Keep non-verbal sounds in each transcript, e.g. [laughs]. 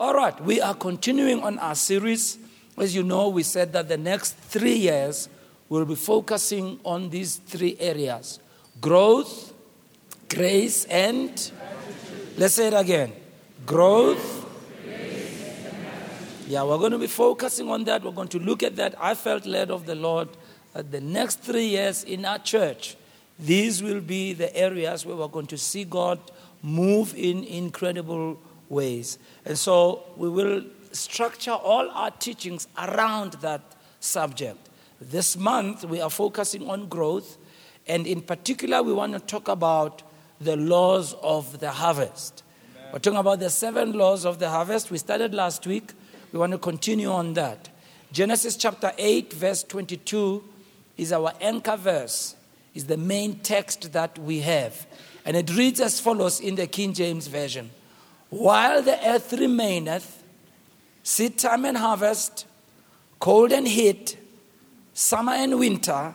All right, we are continuing on our series. As you know, we said that the next three years we'll be focusing on these three areas growth, grace, and let's say it again growth. Yeah, we're going to be focusing on that. We're going to look at that. I felt led of the Lord that the next three years in our church, these will be the areas where we're going to see God move in incredible ways. And so we will structure all our teachings around that subject. This month, we are focusing on growth, and in particular, we want to talk about the laws of the harvest. Amen. We're talking about the seven laws of the harvest. We started last week. We want to continue on that. Genesis chapter 8, verse 22 is our anchor verse, is the main text that we have. And it reads as follows in the King James Version While the earth remaineth, seed time and harvest, cold and heat, summer and winter,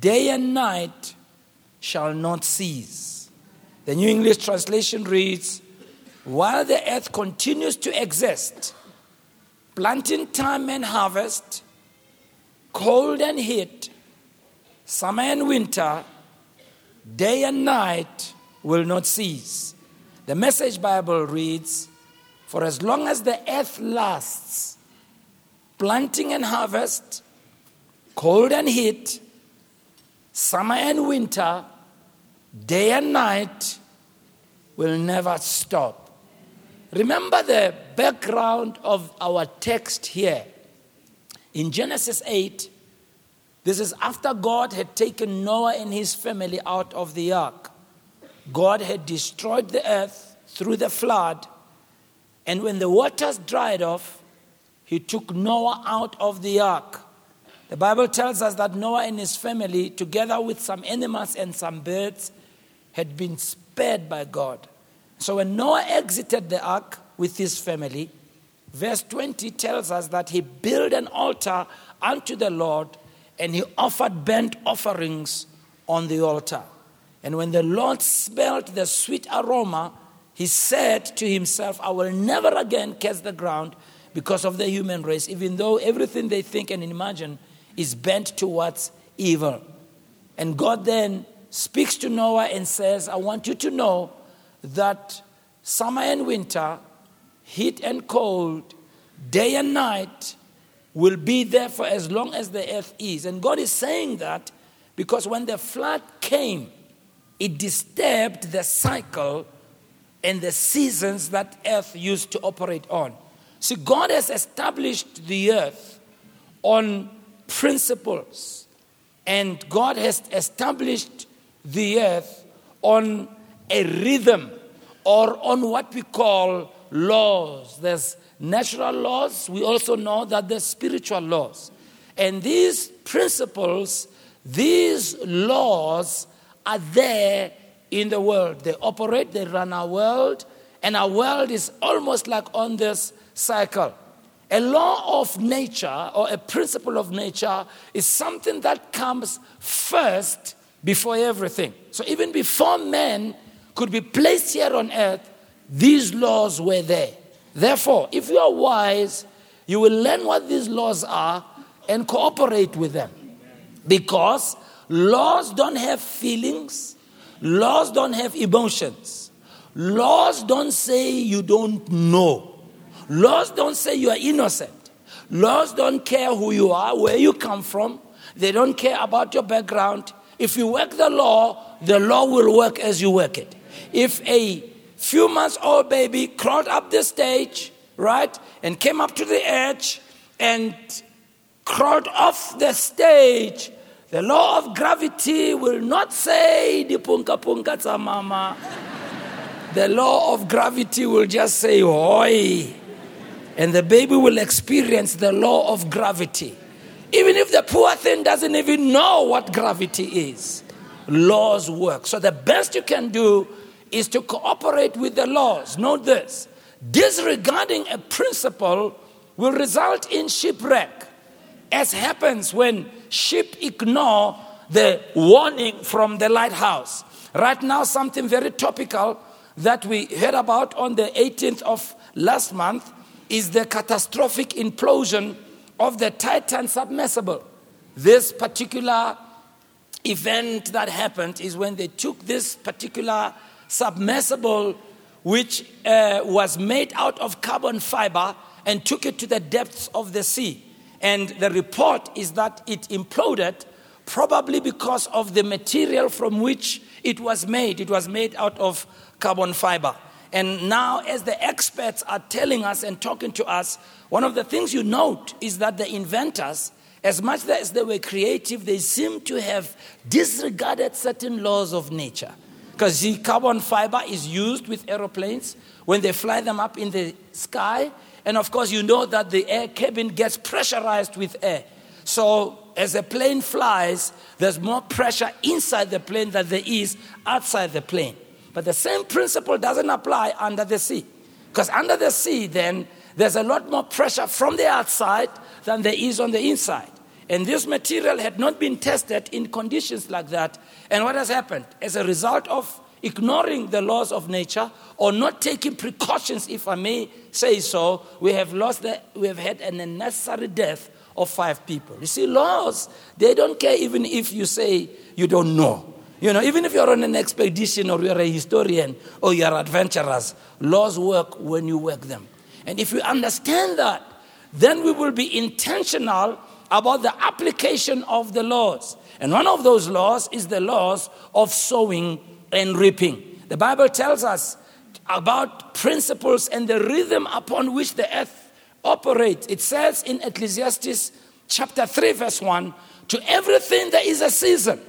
day and night shall not cease. The New English translation reads While the earth continues to exist, planting time and harvest, cold and heat, summer and winter, day and night will not cease. The Message Bible reads, For as long as the earth lasts, planting and harvest, cold and heat, summer and winter, day and night will never stop. Remember the background of our text here. In Genesis 8, this is after God had taken Noah and his family out of the ark. God had destroyed the earth through the flood, and when the waters dried off, he took Noah out of the ark. The Bible tells us that Noah and his family, together with some animals and some birds, had been spared by God. So when Noah exited the ark with his family, verse 20 tells us that he built an altar unto the Lord and he offered burnt offerings on the altar. And when the Lord smelled the sweet aroma, he said to himself, I will never again curse the ground because of the human race, even though everything they think and imagine is bent towards evil. And God then speaks to Noah and says, I want you to know that summer and winter, heat and cold, day and night, will be there for as long as the earth is. And God is saying that because when the flood came, it disturbed the cycle and the seasons that earth used to operate on. See, God has established the earth on principles, and God has established the earth on a rhythm or on what we call laws. There's natural laws, we also know that there's spiritual laws. And these principles, these laws are there in the world. They operate, they run our world, and our world is almost like on this cycle. A law of nature or a principle of nature is something that comes first before everything. So even before man could be placed here on earth, these laws were there. Therefore, if you are wise, you will learn what these laws are and cooperate with them. Because laws don't have feelings, laws don't have emotions, laws don't say you don't know, laws don't say you are innocent, laws don't care who you are, where you come from, they don't care about your background. If you work the law, the law will work as you work it. If a few months old baby crawled up the stage, right, and came up to the edge and crawled off the stage. The law of gravity will not say di punka the law of gravity will just say hoy. And the baby will experience the law of gravity. Even if the poor thing doesn't even know what gravity is, laws work. So the best you can do is to cooperate with the laws. Note this disregarding a principle will result in shipwreck, as happens when ship ignore the warning from the lighthouse. Right now, something very topical that we heard about on the 18th of last month is the catastrophic implosion of the Titan submersible. This particular event that happened is when they took this particular submersible, which uh, was made out of carbon fiber, and took it to the depths of the sea. And the report is that it imploded, probably because of the material from which it was made. It was made out of carbon fiber. And now, as the experts are telling us and talking to us, one of the things you note is that the inventors, as much as they were creative, they seem to have disregarded certain laws of nature. Because the carbon fiber is used with aeroplanes when they fly them up in the sky. And of course, you know that the air cabin gets pressurized with air. So, as a plane flies, there's more pressure inside the plane than there is outside the plane. But the same principle doesn't apply under the sea. Because under the sea, then, there's a lot more pressure from the outside than there is on the inside. And this material had not been tested in conditions like that. And what has happened? As a result of ignoring the laws of nature or not taking precautions, if I may say so, we have lost the, we have had an unnecessary death of five people. You see, laws, they don't care even if you say you don't know. You know, even if you're on an expedition or you're a historian or you're adventurous, laws work when you work them. And if we understand that, then we will be intentional about the application of the laws. And one of those laws is the laws of sowing and reaping. The Bible tells us about principles and the rhythm upon which the earth operates. It says in Ecclesiastes chapter 3, verse 1 to everything there is a season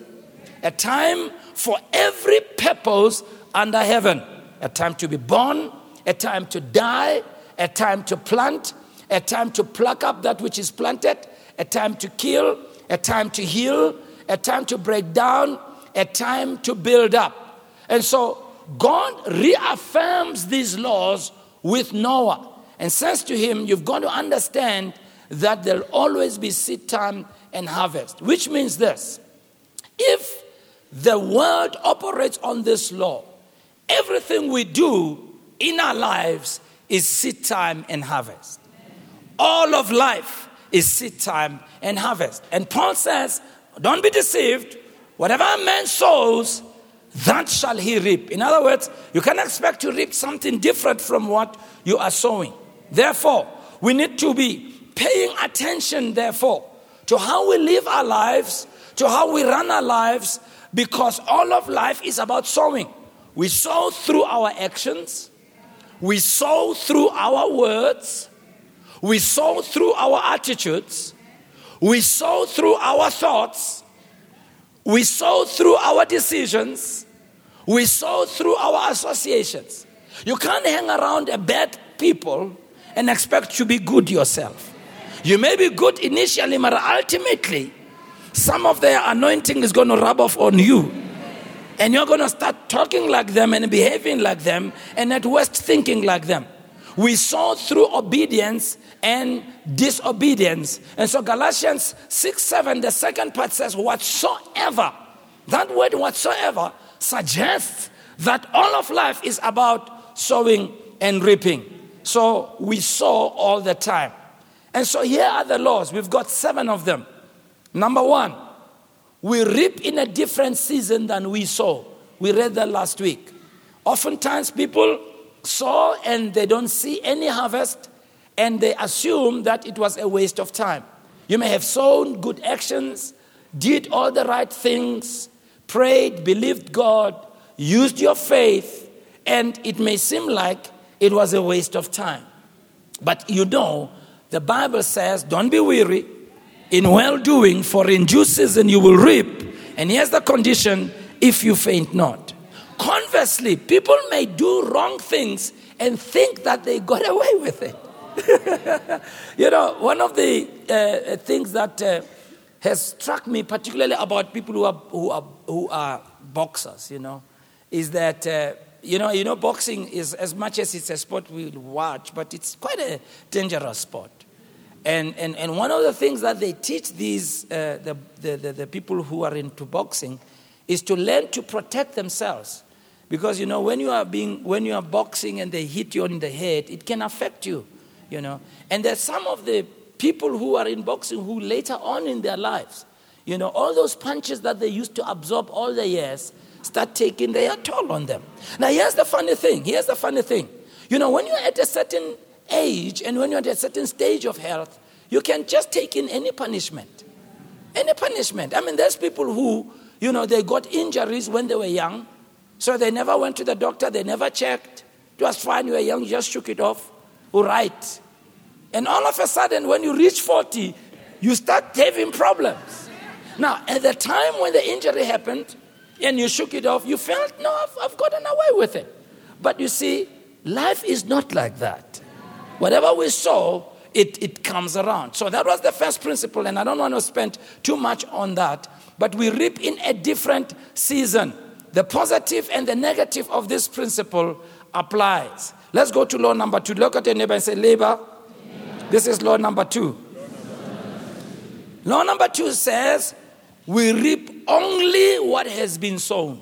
a time for every purpose under heaven a time to be born, a time to die, a time to plant, a time to pluck up that which is planted, a time to kill, a time to heal, a time to break down, a time to build up. And so God reaffirms these laws with Noah and says to him, You've got to understand that there'll always be seed time and harvest, which means this if the world operates on this law. Everything we do in our lives is seed time and harvest. All of life is seed time and harvest. And Paul says, Don't be deceived. Whatever a man sows, that shall he reap. In other words, you can expect to reap something different from what you are sowing. Therefore, we need to be paying attention, therefore, to how we live our lives, to how we run our lives, because all of life is about sowing. We sow through our actions, we sow through our words, we sow through our attitudes, we sow through our thoughts, we sow through our decisions, we sow through our associations. You can't hang around a bad people and expect to be good yourself. You may be good initially, but ultimately, some of their anointing is going to rub off on you. And you're going to start talking like them and behaving like them and at worst thinking like them. We saw through obedience and disobedience. And so Galatians 6 7, the second part says, Whatsoever. That word whatsoever suggests that all of life is about sowing and reaping. So we sow all the time. And so here are the laws. We've got seven of them. Number one, we reap in a different season than we sow. We read that last week. Oftentimes, people sow and they don't see any harvest and they assume that it was a waste of time. You may have sown good actions, did all the right things, prayed, believed God, used your faith, and it may seem like it was a waste of time. But you know, the Bible says, don't be weary in well doing, for in due season you will reap. And here's the condition if you faint not. Conversely, people may do wrong things and think that they got [laughs] away with it. [laughs] you know, one of the uh, things that uh, has struck me, particularly about people who are, who are, who are boxers, you know, is that, uh, you know, you know, boxing is as much as it's a sport we watch, but it's quite a dangerous sport. And, and, and one of the things that they teach these, uh, the, the, the, the, people who are into boxing, is to learn to protect themselves. Because you know, when you are being when you are boxing and they hit you on the head, it can affect you, you know. And there's some of the people who are in boxing who later on in their lives, you know, all those punches that they used to absorb all the years start taking their toll on them. Now here's the funny thing. Here's the funny thing. You know, when you're at a certain age and when you're at a certain stage of health, you can just take in any punishment. Any punishment. I mean, there's people who, you know, they got injuries when they were young, so they never went to the doctor, they never checked. It was fine, you were young, you just shook it off. All right. And all of a sudden, when you reach 40, you start having problems. Now, at the time when the injury happened and you shook it off, you felt, no, I've, I've gotten away with it. But you see, life is not like that. Whatever we sow, it, it comes around. So that was the first principle, and I don't want to spend too much on that. But we reap in a different season. The positive and the negative of this principle applies. Let's go to law number two. Look at your neighbor and say, labor. This is law number two. Law number two says, we reap only what has been sown.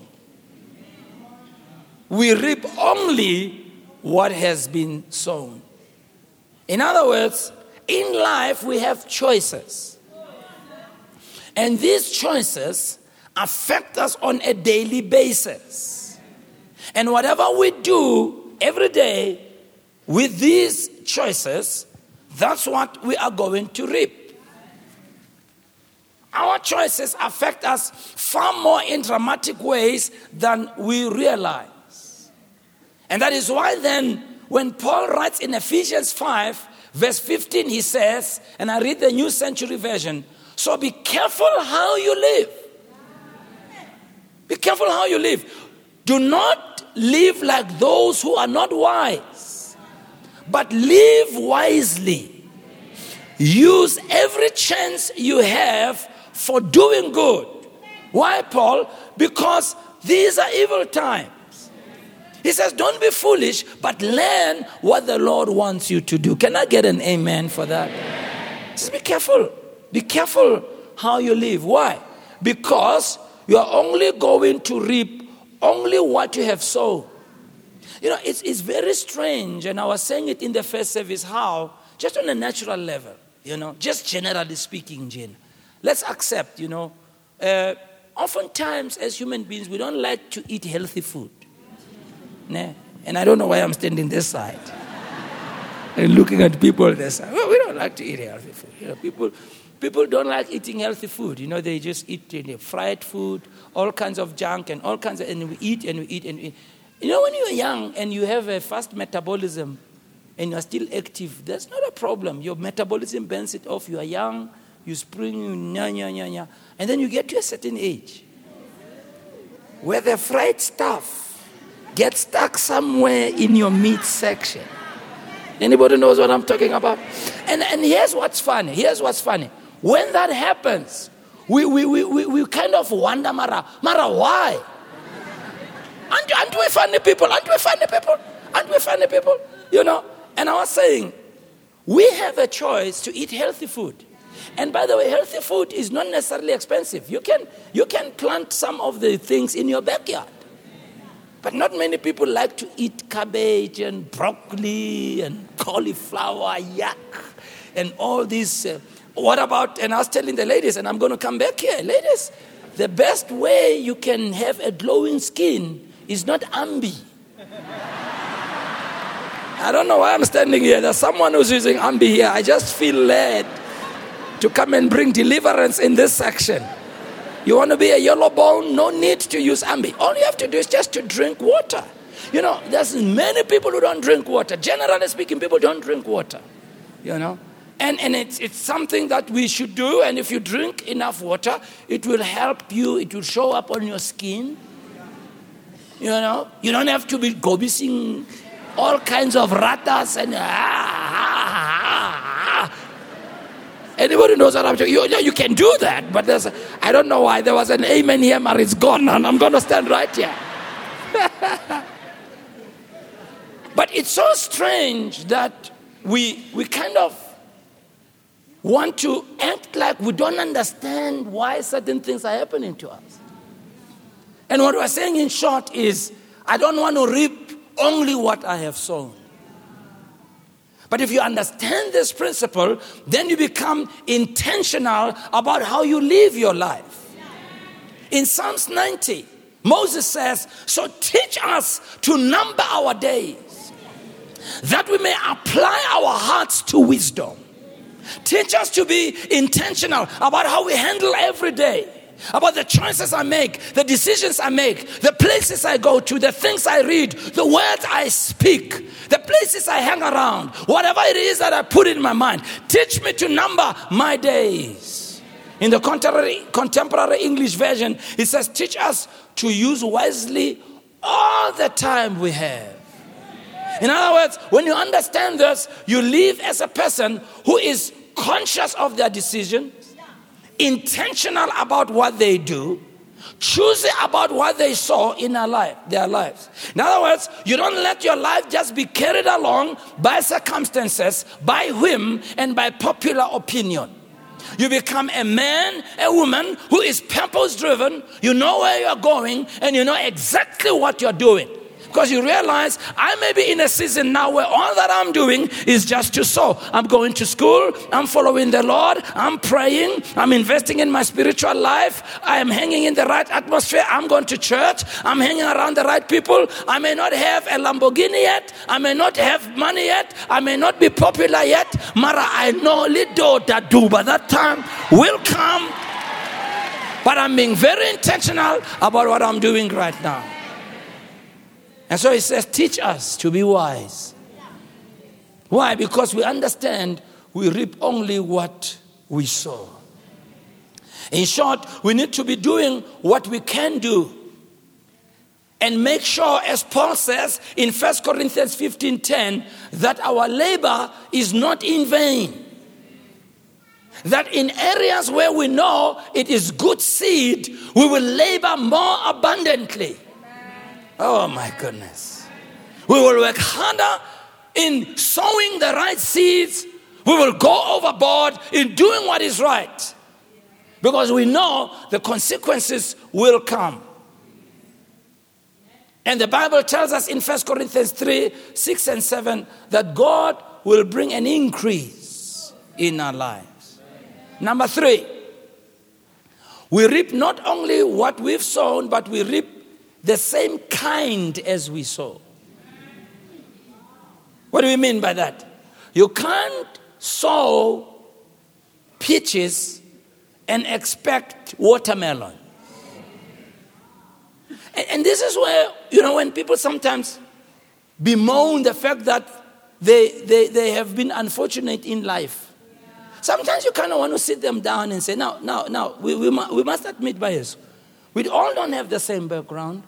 We reap only what has been sown. In other words, in life we have choices. And these choices affect us on a daily basis. And whatever we do every day with these choices, that's what we are going to reap. Our choices affect us far more in dramatic ways than we realize. And that is why then when Paul writes in Ephesians 5, verse 15, he says, and I read the New Century Version, so be careful how you live. Be careful how you live. Do not live like those who are not wise, but live wisely. Use every chance you have for doing good. Why, Paul? Because these are evil times. He says, Don't be foolish, but learn what the Lord wants you to do. Can I get an amen for that? Just be careful. Be careful how you live. Why? Because you are only going to reap only what you have sown. You know, it's, it's very strange, and I was saying it in the first service how, just on a natural level, you know, just generally speaking, Jane, let's accept, you know, uh, oftentimes as human beings, we don't like to eat healthy food. And I don't know why I'm standing this side [laughs] and looking at people this side. Well, we don't like to eat healthy food. You know, people, people don't like eating healthy food. You know, they just eat you know, fried food, all kinds of junk, and all kinds of, and we eat and we eat and we eat. You know, when you're young and you have a fast metabolism and you're still active, that's not a problem. Your metabolism burns it off. You are young, you spring, you nya, nya, nya, nya. And then you get to a certain age where the fried stuff gets stuck somewhere in your meat section. Anybody knows what I'm talking about? And, and here's what's funny. Here's what's funny. When that happens, we, we, we, we, we kind of wonder, Mara, Mara, why? Aren't, aren't we funny people? Aren't we funny people? Aren't we funny people? You know? And I was saying, we have a choice to eat healthy food. And by the way, healthy food is not necessarily expensive. You can, you can plant some of the things in your backyard. But not many people like to eat cabbage and broccoli and cauliflower, yak, and all these. Uh, what about, and I was telling the ladies, and I'm going to come back here, ladies, the best way you can have a glowing skin is not Ambi. I don't know why I'm standing here. There's someone who's using Ambi here. I just feel led to come and bring deliverance in this section. You want to be a yellow bone? No need to use ambi. All you have to do is just to drink water. You know, there's many people who don't drink water. Generally speaking, people don't drink water. You know? And, and it's, it's something that we should do. And if you drink enough water, it will help you, it will show up on your skin. You know, you don't have to be gobising all kinds of ratas and ah, ah, ah, ah. Anybody knows what I'm talking? You, you can do that, but there's, I don't know why there was an amen here, but it's gone, and I'm going to stand right here. [laughs] but it's so strange that we, we kind of want to act like we don't understand why certain things are happening to us. And what we're saying in short is I don't want to reap only what I have sown. But if you understand this principle, then you become intentional about how you live your life. In Psalms 90, Moses says, So teach us to number our days, that we may apply our hearts to wisdom. Teach us to be intentional about how we handle every day about the choices I make, the decisions I make, the places I go to, the things I read, the words I speak, the places I hang around, whatever it is that I put in my mind. Teach me to number my days. In the contemporary, contemporary English version, it says, Teach us to use wisely all the time we have. In other words, when you understand this, you live as a person who is conscious of their decision, intentional about what they do, choosy about what they saw in their life, their lives. In other words, you don't let your life just be carried along by circumstances, by whim, and by popular opinion. You become a man, a woman who is purpose driven. You know where you're going and you know exactly what you're doing. Because you realize I may be in a season now where all that I'm doing is just to sow. I'm going to school, I'm following the Lord, I'm praying, I'm investing in my spiritual life, I am hanging in the right atmosphere, I'm going to church, I'm hanging around the right people. I may not have a Lamborghini yet, I may not have money yet, I may not be popular yet. Mara, I know little that do, but that time will come. But I'm being very intentional about what I'm doing right now. And so he says, teach us to be wise. Why? Because we understand we reap only what we sow. In short, we need to be doing what we can do. And make sure, as Paul says in 1 Corinthians 15 10, that our labor is not in vain. That in areas where we know it is good seed, we will labor more abundantly. Oh my goodness. We will work harder in sowing the right seeds. We will go overboard in doing what is right. Because we know the consequences will come. And the Bible tells us in 1 Corinthians 3 6 and 7 that God will bring an increase in our lives. Number three, we reap not only what we've sown, but we reap the same kind as we sow. What do we mean by that? You can't sow peaches and expect watermelon. And, and, this is where, you know, when people sometimes bemoan the fact that they, they, they have been unfortunate in life. Sometimes you kind of want to sit them down and say, now, now, now, we, we, we must admit, bias. We all don't have the same background.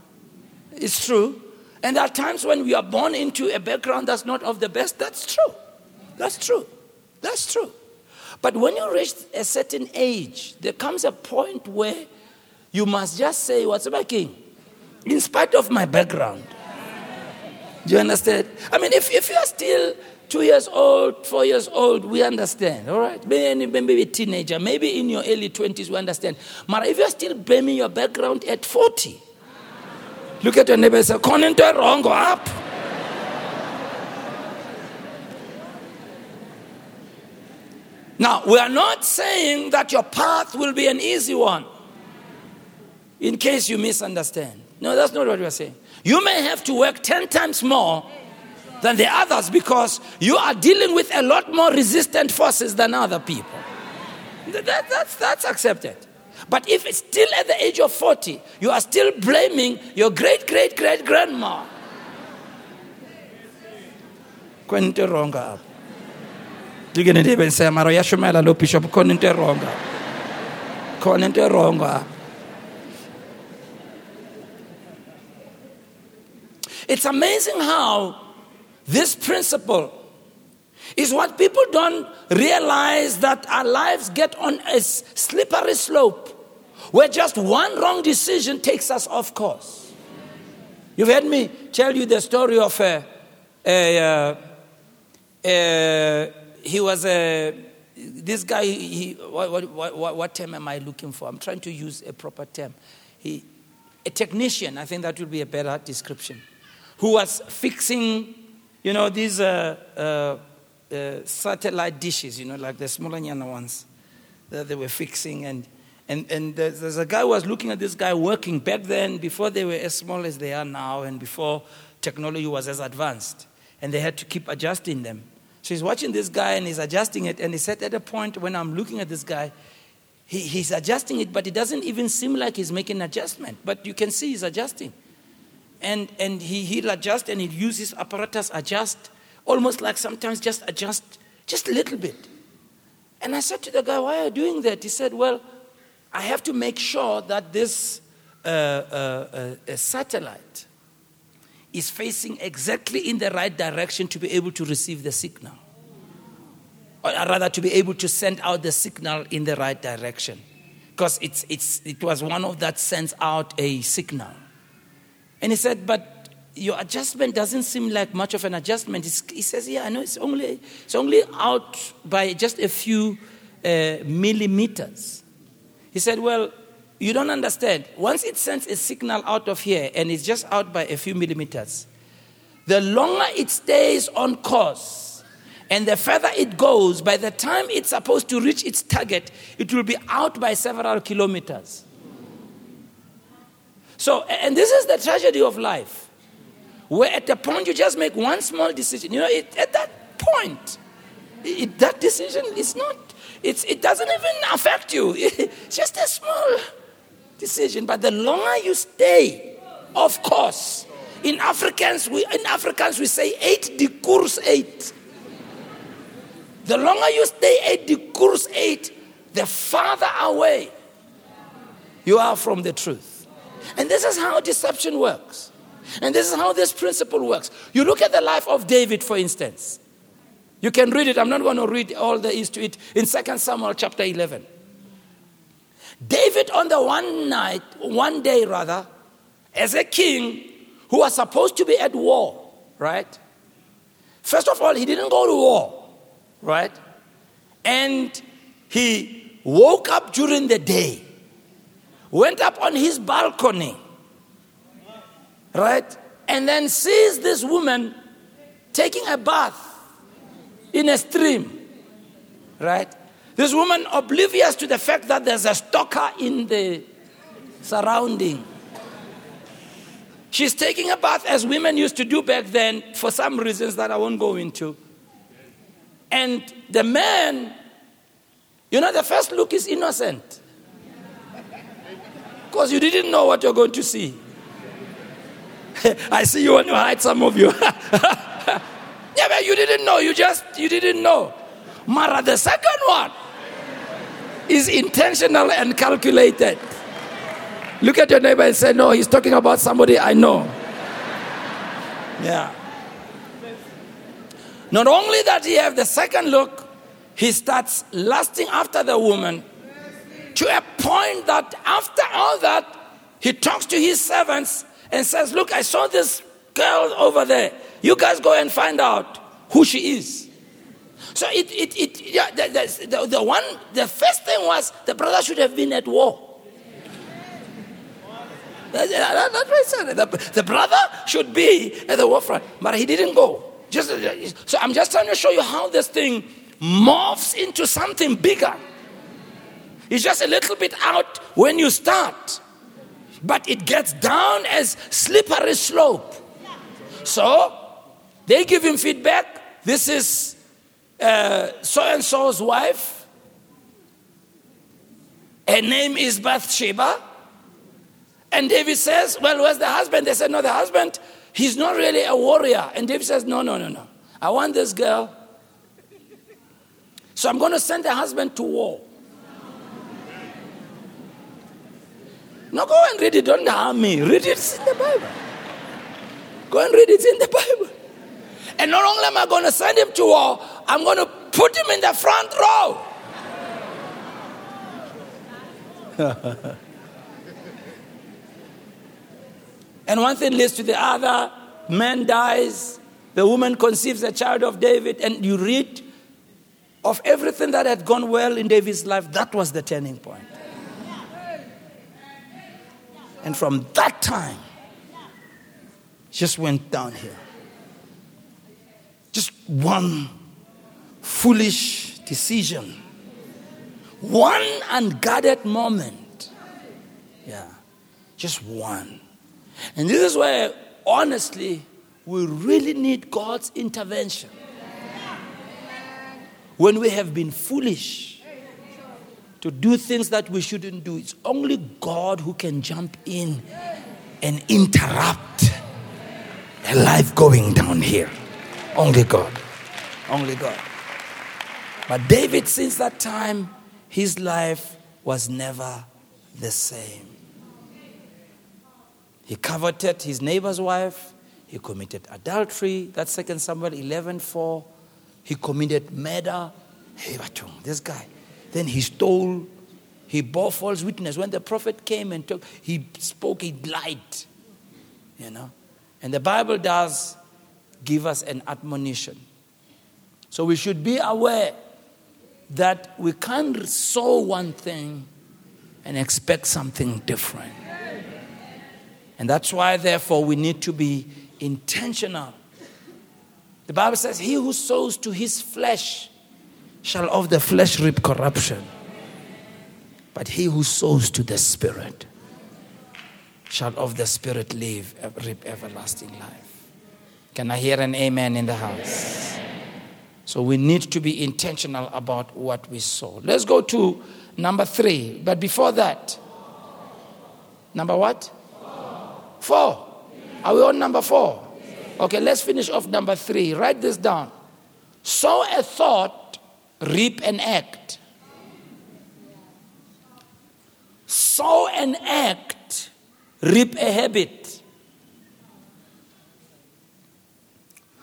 It's true. And there are times when we are born into a background that's not of the best. That's true. That's true. That's true. But when you reach a certain age, there comes a point where you must just say, What's my king? In spite of my background. Do you understand? I mean, if, if you are still two years old, four years old, we understand, all right? Maybe, maybe a teenager, maybe in your early 20s, we understand. But if you are still blaming your background at 40, Look at your neighbor and say, Konente wrong go up. Now, we are not saying that your path will be an easy one. In case you misunderstand. No, that's not what we are saying. You may have to work 10 times more than the others because you are dealing with a lot more resistant forces than other people. That, that's, that's accepted. But if it's still at the age of 40, you are still blaming your great great great grandma. Kwente ronga. Digene de ben say maro yashumela lo bishop konente ronga. Konente ronga. It's amazing how this principle is what people don't realize that our lives get on a slippery slope where just one wrong decision takes us off course. You've heard me tell you the story of a, a, uh, a he was a this guy he, what, what, what, what term am i looking for i'm trying to use a proper term he a technician, I think that would be a better description, who was fixing, you know, these uh, uh, uh, satellite dishes, you know, like the smaller ones that they were fixing. And, and, and there's, there's a guy who was looking at this guy working back then, before they were as small as they are now, and before technology was as advanced. And they had to keep adjusting them. So he's watching this guy and he's adjusting it. And he said, at a point when I'm looking at this guy, he, he's adjusting it, but it doesn't even seem like he's making an adjustment. But you can see he's adjusting. And, and he, he'll adjust and he'll use his apparatus, adjust, almost like sometimes just adjust just a little bit. And I said to the guy, Why are you doing that? He said, Well, I have to make sure that this uh, uh, uh, satellite is facing exactly in the right direction to be able to receive the signal or rather to be able to send out the signal in the right direction. Because it's, it's, it was one of that sends out a signal. And he said, But your adjustment doesn't seem like much of an adjustment. It's, he says, Yeah, I know it's only, it's only out by just a few uh, millimeters. He said, Well, you don't understand. Once it sends a signal out of here and it's just out by a few millimeters, the longer it stays on course, and the further it goes, by the time it's supposed to reach its target, it will be out by several kilometers. So, and this is the tragedy of life. Where at the point you just make one small decision, you know, it, at that point, it, that decision is not, it's, it doesn't even affect you. [laughs] It's just a small decision. But the longer you stay, of course, in Afrikaans, we, in Afrikaans, we say eight de course eight. The longer you stay at the course eight, the farther away you are from the truth. And this is how deception works. And this is how this principle works. You look at the life of David, for instance. You can read it. I'm not going to read all there is to it in 2 Samuel chapter 11. David, on the one night, one day rather, as a king who was supposed to be at war, right? First of all, he didn't go to war right? And he woke up during the day, went up on his balcony, right? And then sees this woman taking a bath in a stream, right? This woman oblivious to the fact that there's a stalker in the surrounding. She's taking a bath as women used to do back then for some reasons that I won't go into. And the man, you know, the first look is innocent. Because you didn't know what you're going to see. [laughs] I see you want to hide some of you. [laughs] yeah, but you didn't know. You just, you didn't know. Mara, the second one is intentional and calculated. Look at your neighbor and say, No, he's talking about somebody I know. Yeah. Not only that he have the second look, he starts lusting after the woman to a point that after all that, he talks to his servants and says, Look, I saw this girl over there. You guys go and find out who she is. So it, it, it yeah, the, the, the one, the first thing was the brother should have been at war. That's what I said. The, the brother should be at the war front, but he didn't go. Just, so I'm just trying to show you how this thing morphs into something bigger. It's just a little bit out when you start, but it gets down as slippery slope. So they give him feedback. This is uh, so and so's wife. Her name is Bathsheba. And David says, Well, where's the husband? They said, No, the husband He's not really a warrior. And David says, No, no, no, no. I want this girl. So I'm going to send the husband to war. No, go and read it. Don't harm me. Read it. It's in the Bible. Go and read it. It's in the Bible. And not only am I going to send him to war, I'm going to put him in the front row. [laughs] And one thing leads to the other. Man dies. The woman conceives a child of David. And you read of everything that had gone well in David's life. That was the turning point. And from that time, just went downhill. Just one foolish decision, one unguarded moment. Yeah, just one. And this is where, honestly, we really need God's intervention. When we have been foolish to do things that we shouldn't do, it's only God who can jump in and interrupt a life going down here. Only God. Only God. But David, since that time, his life was never the same. He coveted his neighbor's wife. He committed adultery. That's 2 Samuel 11 4. He committed murder. Hey, this guy. Then he stole. He bore false witness. When the prophet came and took, he spoke, he lied. You know? And the Bible does give us an admonition. So we should be aware that we can't sow one thing and expect something different. And that's why, therefore, we need to be intentional. The Bible says, He who sows to his flesh shall of the flesh reap corruption. But he who sows to the Spirit shall of the Spirit live, reap everlasting life. Can I hear an amen in the house? So we need to be intentional about what we sow. Let's go to number three. But before that, number what? Four. Are we on number four? Okay, let's finish off number three. Write this down. Sow a thought, reap an act. Sow an act, reap a habit.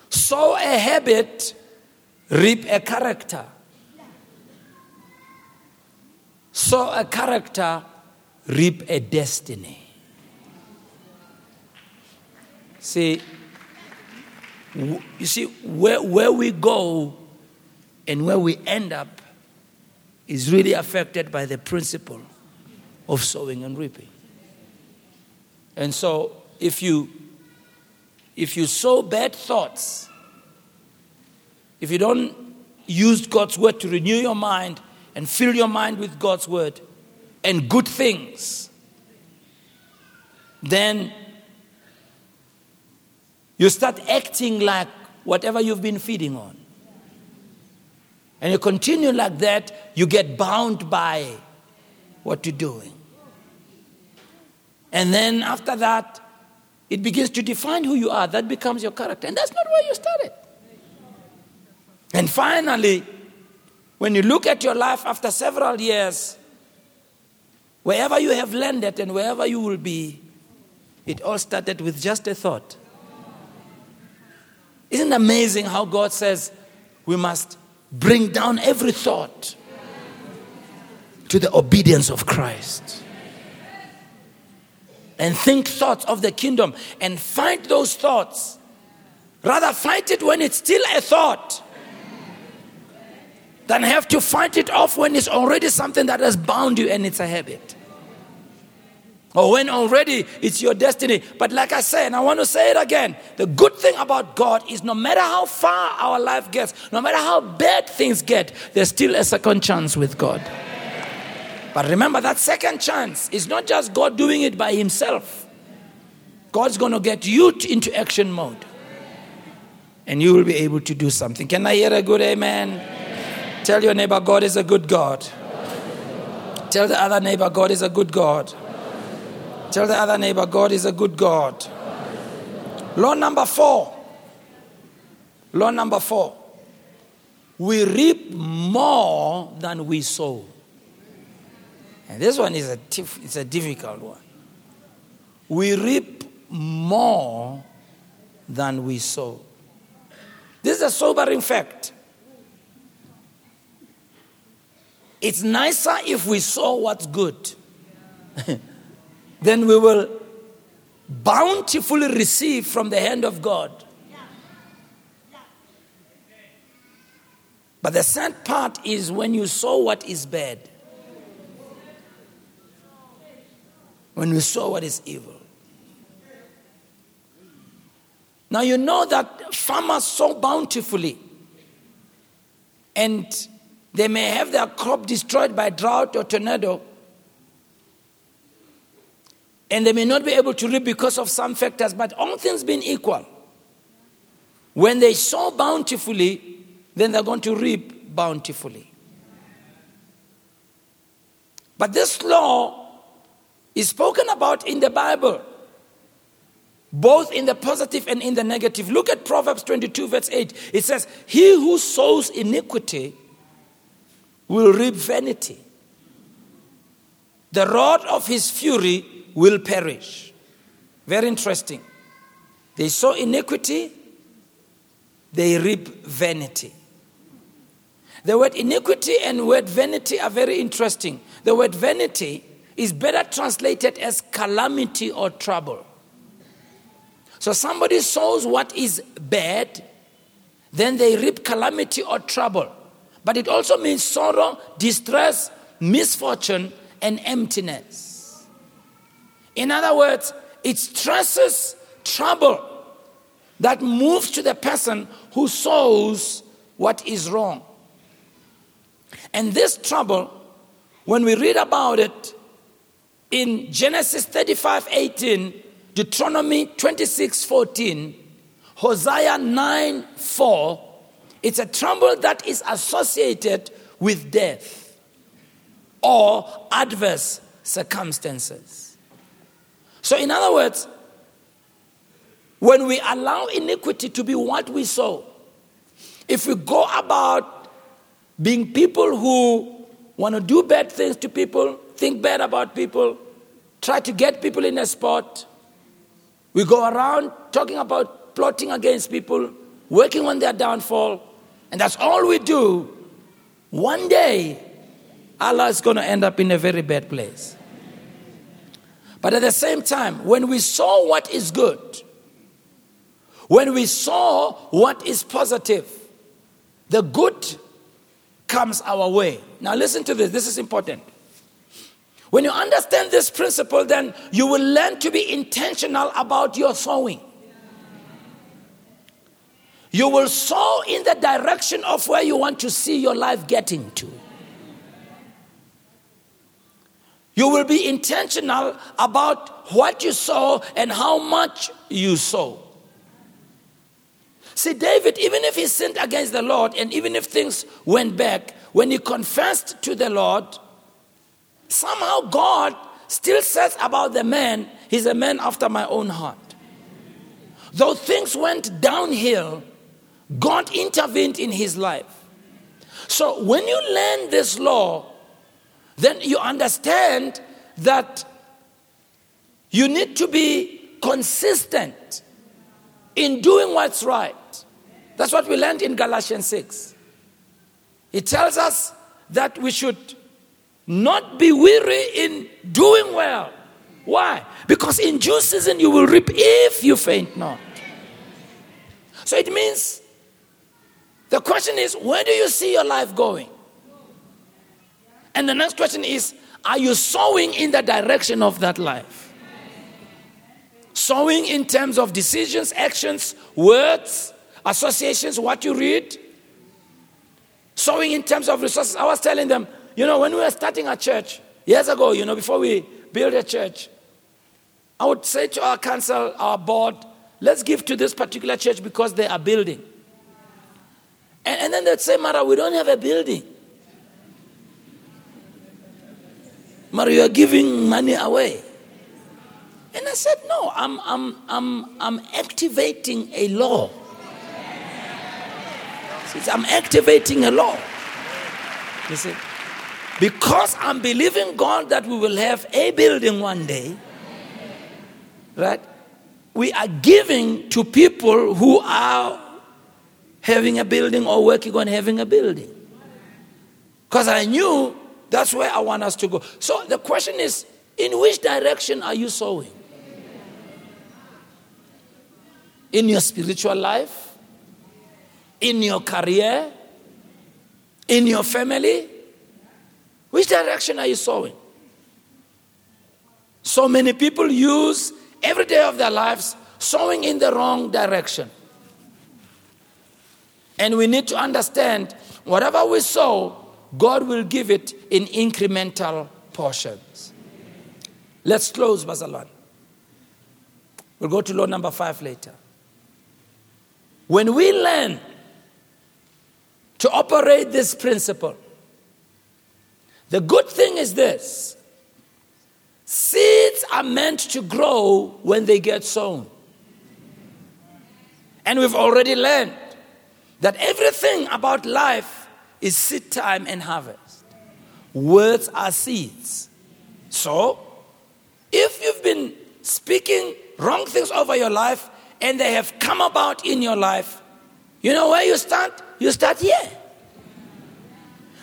Sow a habit, reap a character. Sow a character, reap a destiny. See, you see, where, where we go and where we end up is really affected by the principle of sowing and reaping. And so, if you if you sow bad thoughts, if you don't use God's word to renew your mind and fill your mind with God's word and good things, then you start acting like whatever you've been feeding on. And you continue like that, you get bound by what you're doing. And then after that, it begins to define who you are. That becomes your character. And that's not where you started. And finally, when you look at your life after several years, wherever you have landed and wherever you will be, it all started with just a thought. Isn't it amazing how God says we must bring down every thought to the obedience of Christ? And think thoughts of the kingdom and fight those thoughts. Rather, fight it when it's still a thought than have to fight it off when it's already something that has bound you and it's a habit or when already it's your destiny. But like I said, and I want to say it again the good thing about God is no matter how far our life gets, no matter how bad things get, there's still a second chance with God. But remember, that second chance is not just God doing it by Himself, God's going to get you into action mode. And you will be able to do something. Can I hear a good amen? amen. Tell your neighbor, God is a good God. Tell the other neighbor, God is a good God. Tell the other neighbor, God is a good God. Law number four. Law number four. We reap more than we sow. And this one is a, it's a difficult one. We reap more than we sow. This is a sobering fact. It's nicer if we sow what's good. [laughs] then we will bountifully receive from the hand of God. But the sad part is when you sow what is bad. when we sow what is evil. Now you know that farmers sow bountifully and they may have their crop destroyed by drought or tornado and they may not be able to reap because of some factors, but all things being equal, when they sow bountifully, then they're going to reap bountifully. But this law is spoken about in the Bible, both in the positive and in the negative. Look at Proverbs 22, verse 8. It says, He who sows iniquity will reap vanity. The rod of his fury will perish. Very interesting. They sow iniquity, they reap vanity. The word iniquity and word vanity are very interesting. The word vanity is better translated as calamity or trouble. So somebody sows what is bad, then they reap calamity or trouble. But it also means sorrow, distress, misfortune, and emptiness. In other words, it stresses trouble that moves to the person who sows what is wrong. And this trouble, when we read about it in Genesis 35 18, Deuteronomy 26 14, Hosea 9 4, it's a trouble that is associated with death or adverse circumstances. So, in other words, when we allow iniquity to be what we sow, if we go about being people who want to do bad things to people, think bad about people, try to get people in a spot, we go around talking about plotting against people, working on their downfall, and that's all we do. One day, Allah is going to end up in a very bad place. But at the same time, when we saw what is good, when we saw what is positive, the good comes our way. Now, listen to this, this is important. When you understand this principle, then you will learn to be intentional about your sowing. You will sow in the direction of where you want to see your life getting to. You will be intentional about what you sow and how much you sow. See, David, even if he sinned against the Lord and even if things went back, when he confessed to the Lord, somehow God still says about the man, he's a man after my own heart. Though things went downhill, God intervened in his life. So when you learn this law, then you understand that you need to be consistent in doing what's right. That's what we learned in Galatians 6. It tells us that we should not be weary in doing well. Why? Because in due season you will reap if you faint not. So it means the question is, where do you see your life going? And the next question is, are you sowing in the direction of that life? Sowing in terms of decisions, actions, words, associations, what you read. Sowing in terms of resources. I was telling them, you know, when we were starting a church years ago, you know, before we built a church, I would say to our council, our board, let's give to this particular church because they are building. And, and then they'd say, Mara, we don't have a building. Mara, you are giving money away. And I said, no, I'm, I'm, I'm, I'm activating a law. I'm activating a law. You see? Because I'm believing God that we will have a building one day, right? We are giving to people who are having a building or working on having a building. Because I knew that's where I want us to go. So the question is in which direction are you sowing? In your spiritual life? In your career? In your family? Which direction are you sowing? So many people use every day of their lives sowing in the wrong direction. And we need to understand whatever we sow, God will give it in incremental portions. Let's close, Bazalan. We'll go to law number five later. When we learn to operate this principle, the good thing is this seeds are meant to grow when they get sown. And we've already learned that everything about life is seed time and harvest. Words are seeds. So, if you've been speaking wrong things over your life and they have come about in your life, you know where you start? You start here.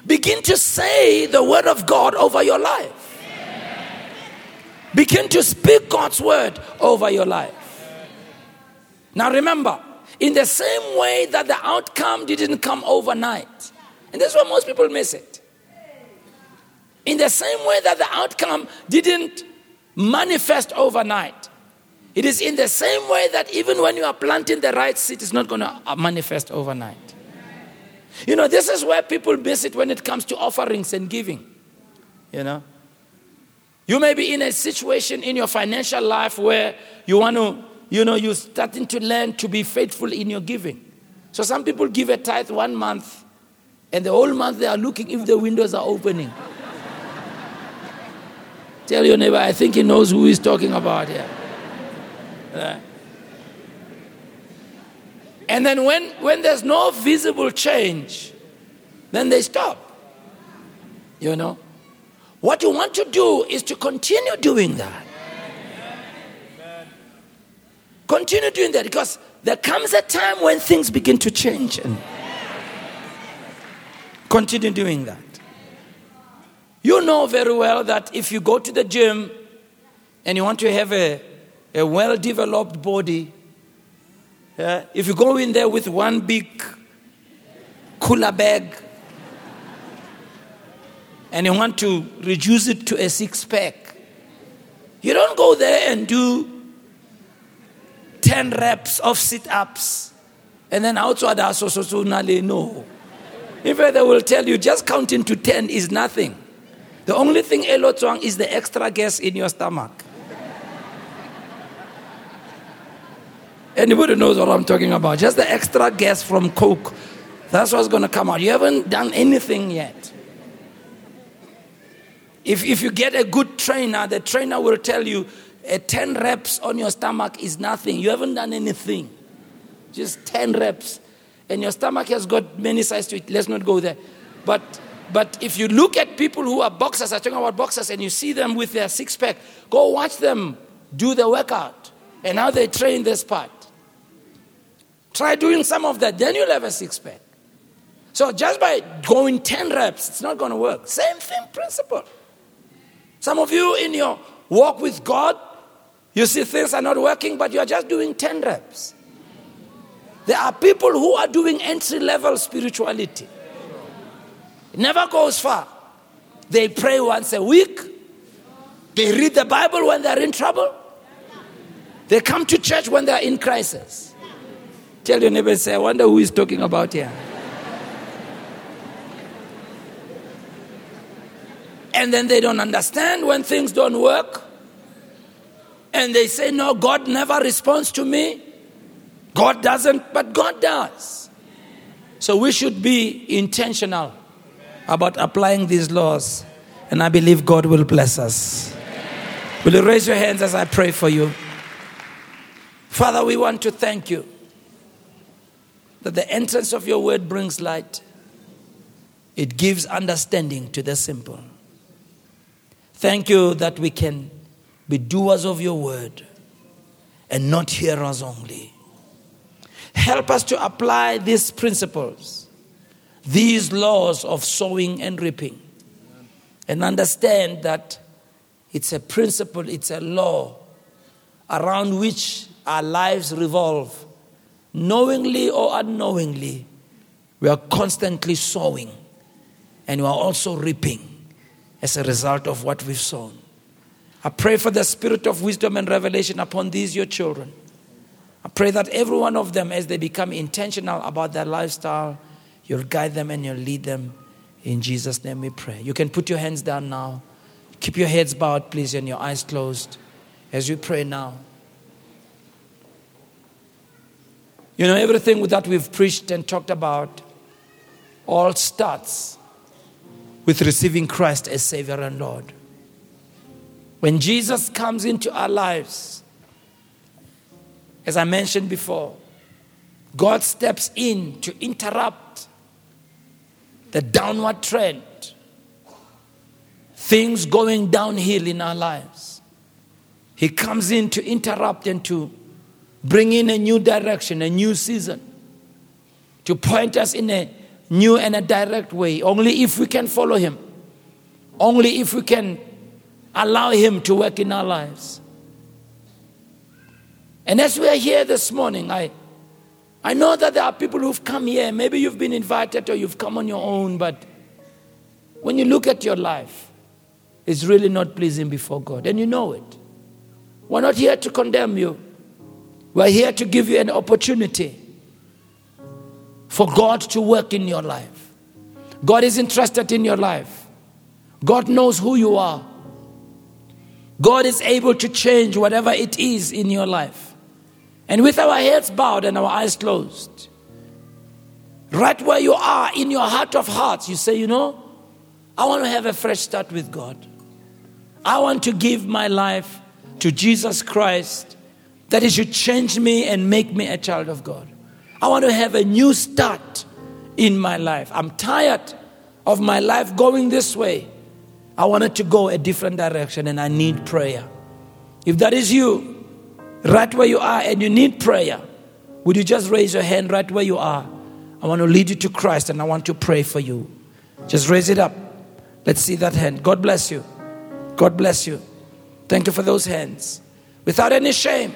Begin to say the word of God over your life. Begin to speak God's word over your life. Now remember, in the same way that the outcome didn't come overnight, and that's why most people miss it. In the same way that the outcome didn't manifest overnight, it is in the same way that even when you are planting the right seed, it's not going to manifest overnight. You know, this is where people miss it when it comes to offerings and giving. You know, you may be in a situation in your financial life where you want to, you know, you're starting to learn to be faithful in your giving. So some people give a tithe one month, and the whole month they are looking if the windows are opening. Tell your neighbor, I think he knows who he's talking about here. And then when, when there's no visible change, then they stop. You know? What you want to do is to continue doing that. Continue doing that because there comes a time when things begin to change and continue doing that. You know very well that if you go to the gym and you want to have a a well developed body, if you go in there with one big cooler bag and you want to reduce it to a six pack, you don't go there and do 10 reps of sit ups and then outside so so so no. In fact, they will tell you just counting to 10 is nothing. The only thing elotwang is the extra gas in your stomach. Anybody knows what I'm talking about? Just the extra gas from Coke. That's what's going to come out. You haven't done anything yet. If, if you get a good trainer, the trainer will tell you a 10 reps on your stomach is nothing. You haven't done anything. Just 10 reps. And your stomach has got many sides to it. Let's not go there. But, but if you look at people who are boxers, I'm talking about boxers, and you see them with their six pack, go watch them do the workout and how they train this part. Try doing some of that, then you'll have a six pack. So just by going 10 reps, it's not going to work. Same thing principle. Some of you in your walk with God, you see things are not working, but you're just doing 10 reps. There are people who are doing entry level spirituality. It never goes far. They pray once a week. They read the Bible when they're in trouble. They come to church when they're in crisis. Tell your neighbor, say, I wonder who he's talking about here. and then they don't understand when things don't work. And they say, No, God never responds to me. God doesn't, but God does. So we should be intentional about applying these laws. And I believe God will bless us. Will you raise your hands as I pray for you? Father, we want to thank you that the entrance of your word brings light, it gives understanding to the simple. Thank you that we can be doers of your word and not hearers only. Help us to apply these principles, these laws of sowing and reaping, and understand that it's a principle, it's a law around which our lives revolve knowingly or unknowingly, we are constantly sowing and we are also reaping as a result of what we've sown. I pray for the spirit of wisdom and revelation upon these, your children. I pray that every one of them, as they become intentional about their lifestyle, you'll guide them and you'll lead them. In Jesus' name we pray. You can put your hands down now. Keep your heads bowed, please, and your eyes closed as we pray now. You know, everything that we've preached and talked about all starts with receiving Christ as Savior and Lord. When Jesus comes into our lives, as I mentioned before, God steps in to interrupt the downward trend, things going downhill in our lives. He comes in to interrupt and to bring in a new direction, a new season, to point us in a new and a direct way. Only if we can follow Him, only if we can allow Him to work in our lives. And as we are here this morning, I, I know that there are people who've come here. Maybe you've been invited or you've come on your own, but when you look at your life, it's really not pleasing before God, and you know it. We're not here to condemn you, we're here to give you an opportunity for God to work in your life. God is interested in your life, God knows who you are. God is able to change whatever it is in your life. And with our heads bowed and our eyes closed, right where you are in your heart of hearts, you say, You know, I want to have a fresh start with God. I want to give my life to Jesus Christ that He should change me and make me a child of God. I want to have a new start in my life. I'm tired of my life going this way. I wanted to go a different direction and I need prayer. If that is you, right where you are, and you need prayer, would you just raise your hand right where you are? I want to lead you to Christ and I want to pray for you. Just raise it up. Let's see that hand. God bless you. God bless you. Thank you for those hands. Without any shame,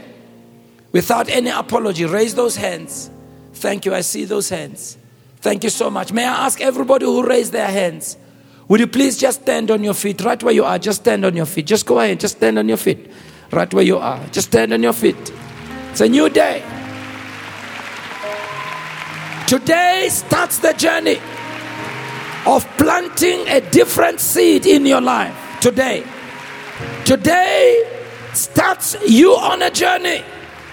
without any apology, raise those hands. Thank you. I see those hands. Thank you so much. May I ask everybody who raised their hands, would you please just stand on your feet right where you are? Just stand on your feet. Just go ahead. Just stand on your feet right where you are. Just stand on your feet. It's a new day. Today starts the journey of planting a different seed in your life. Today. Today starts you on a journey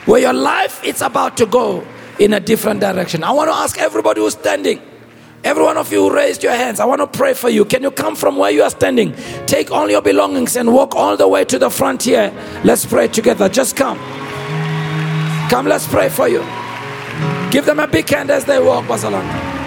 where your life is about to go in a different direction. I want to ask everybody who's standing Every one of you raised your hands, I want to pray for you. Can you come from where you are standing? Take all your belongings and walk all the way to the front here. Let's pray together. Just come. Come, let's pray for you. Give them a big hand as they walk, Barcelona.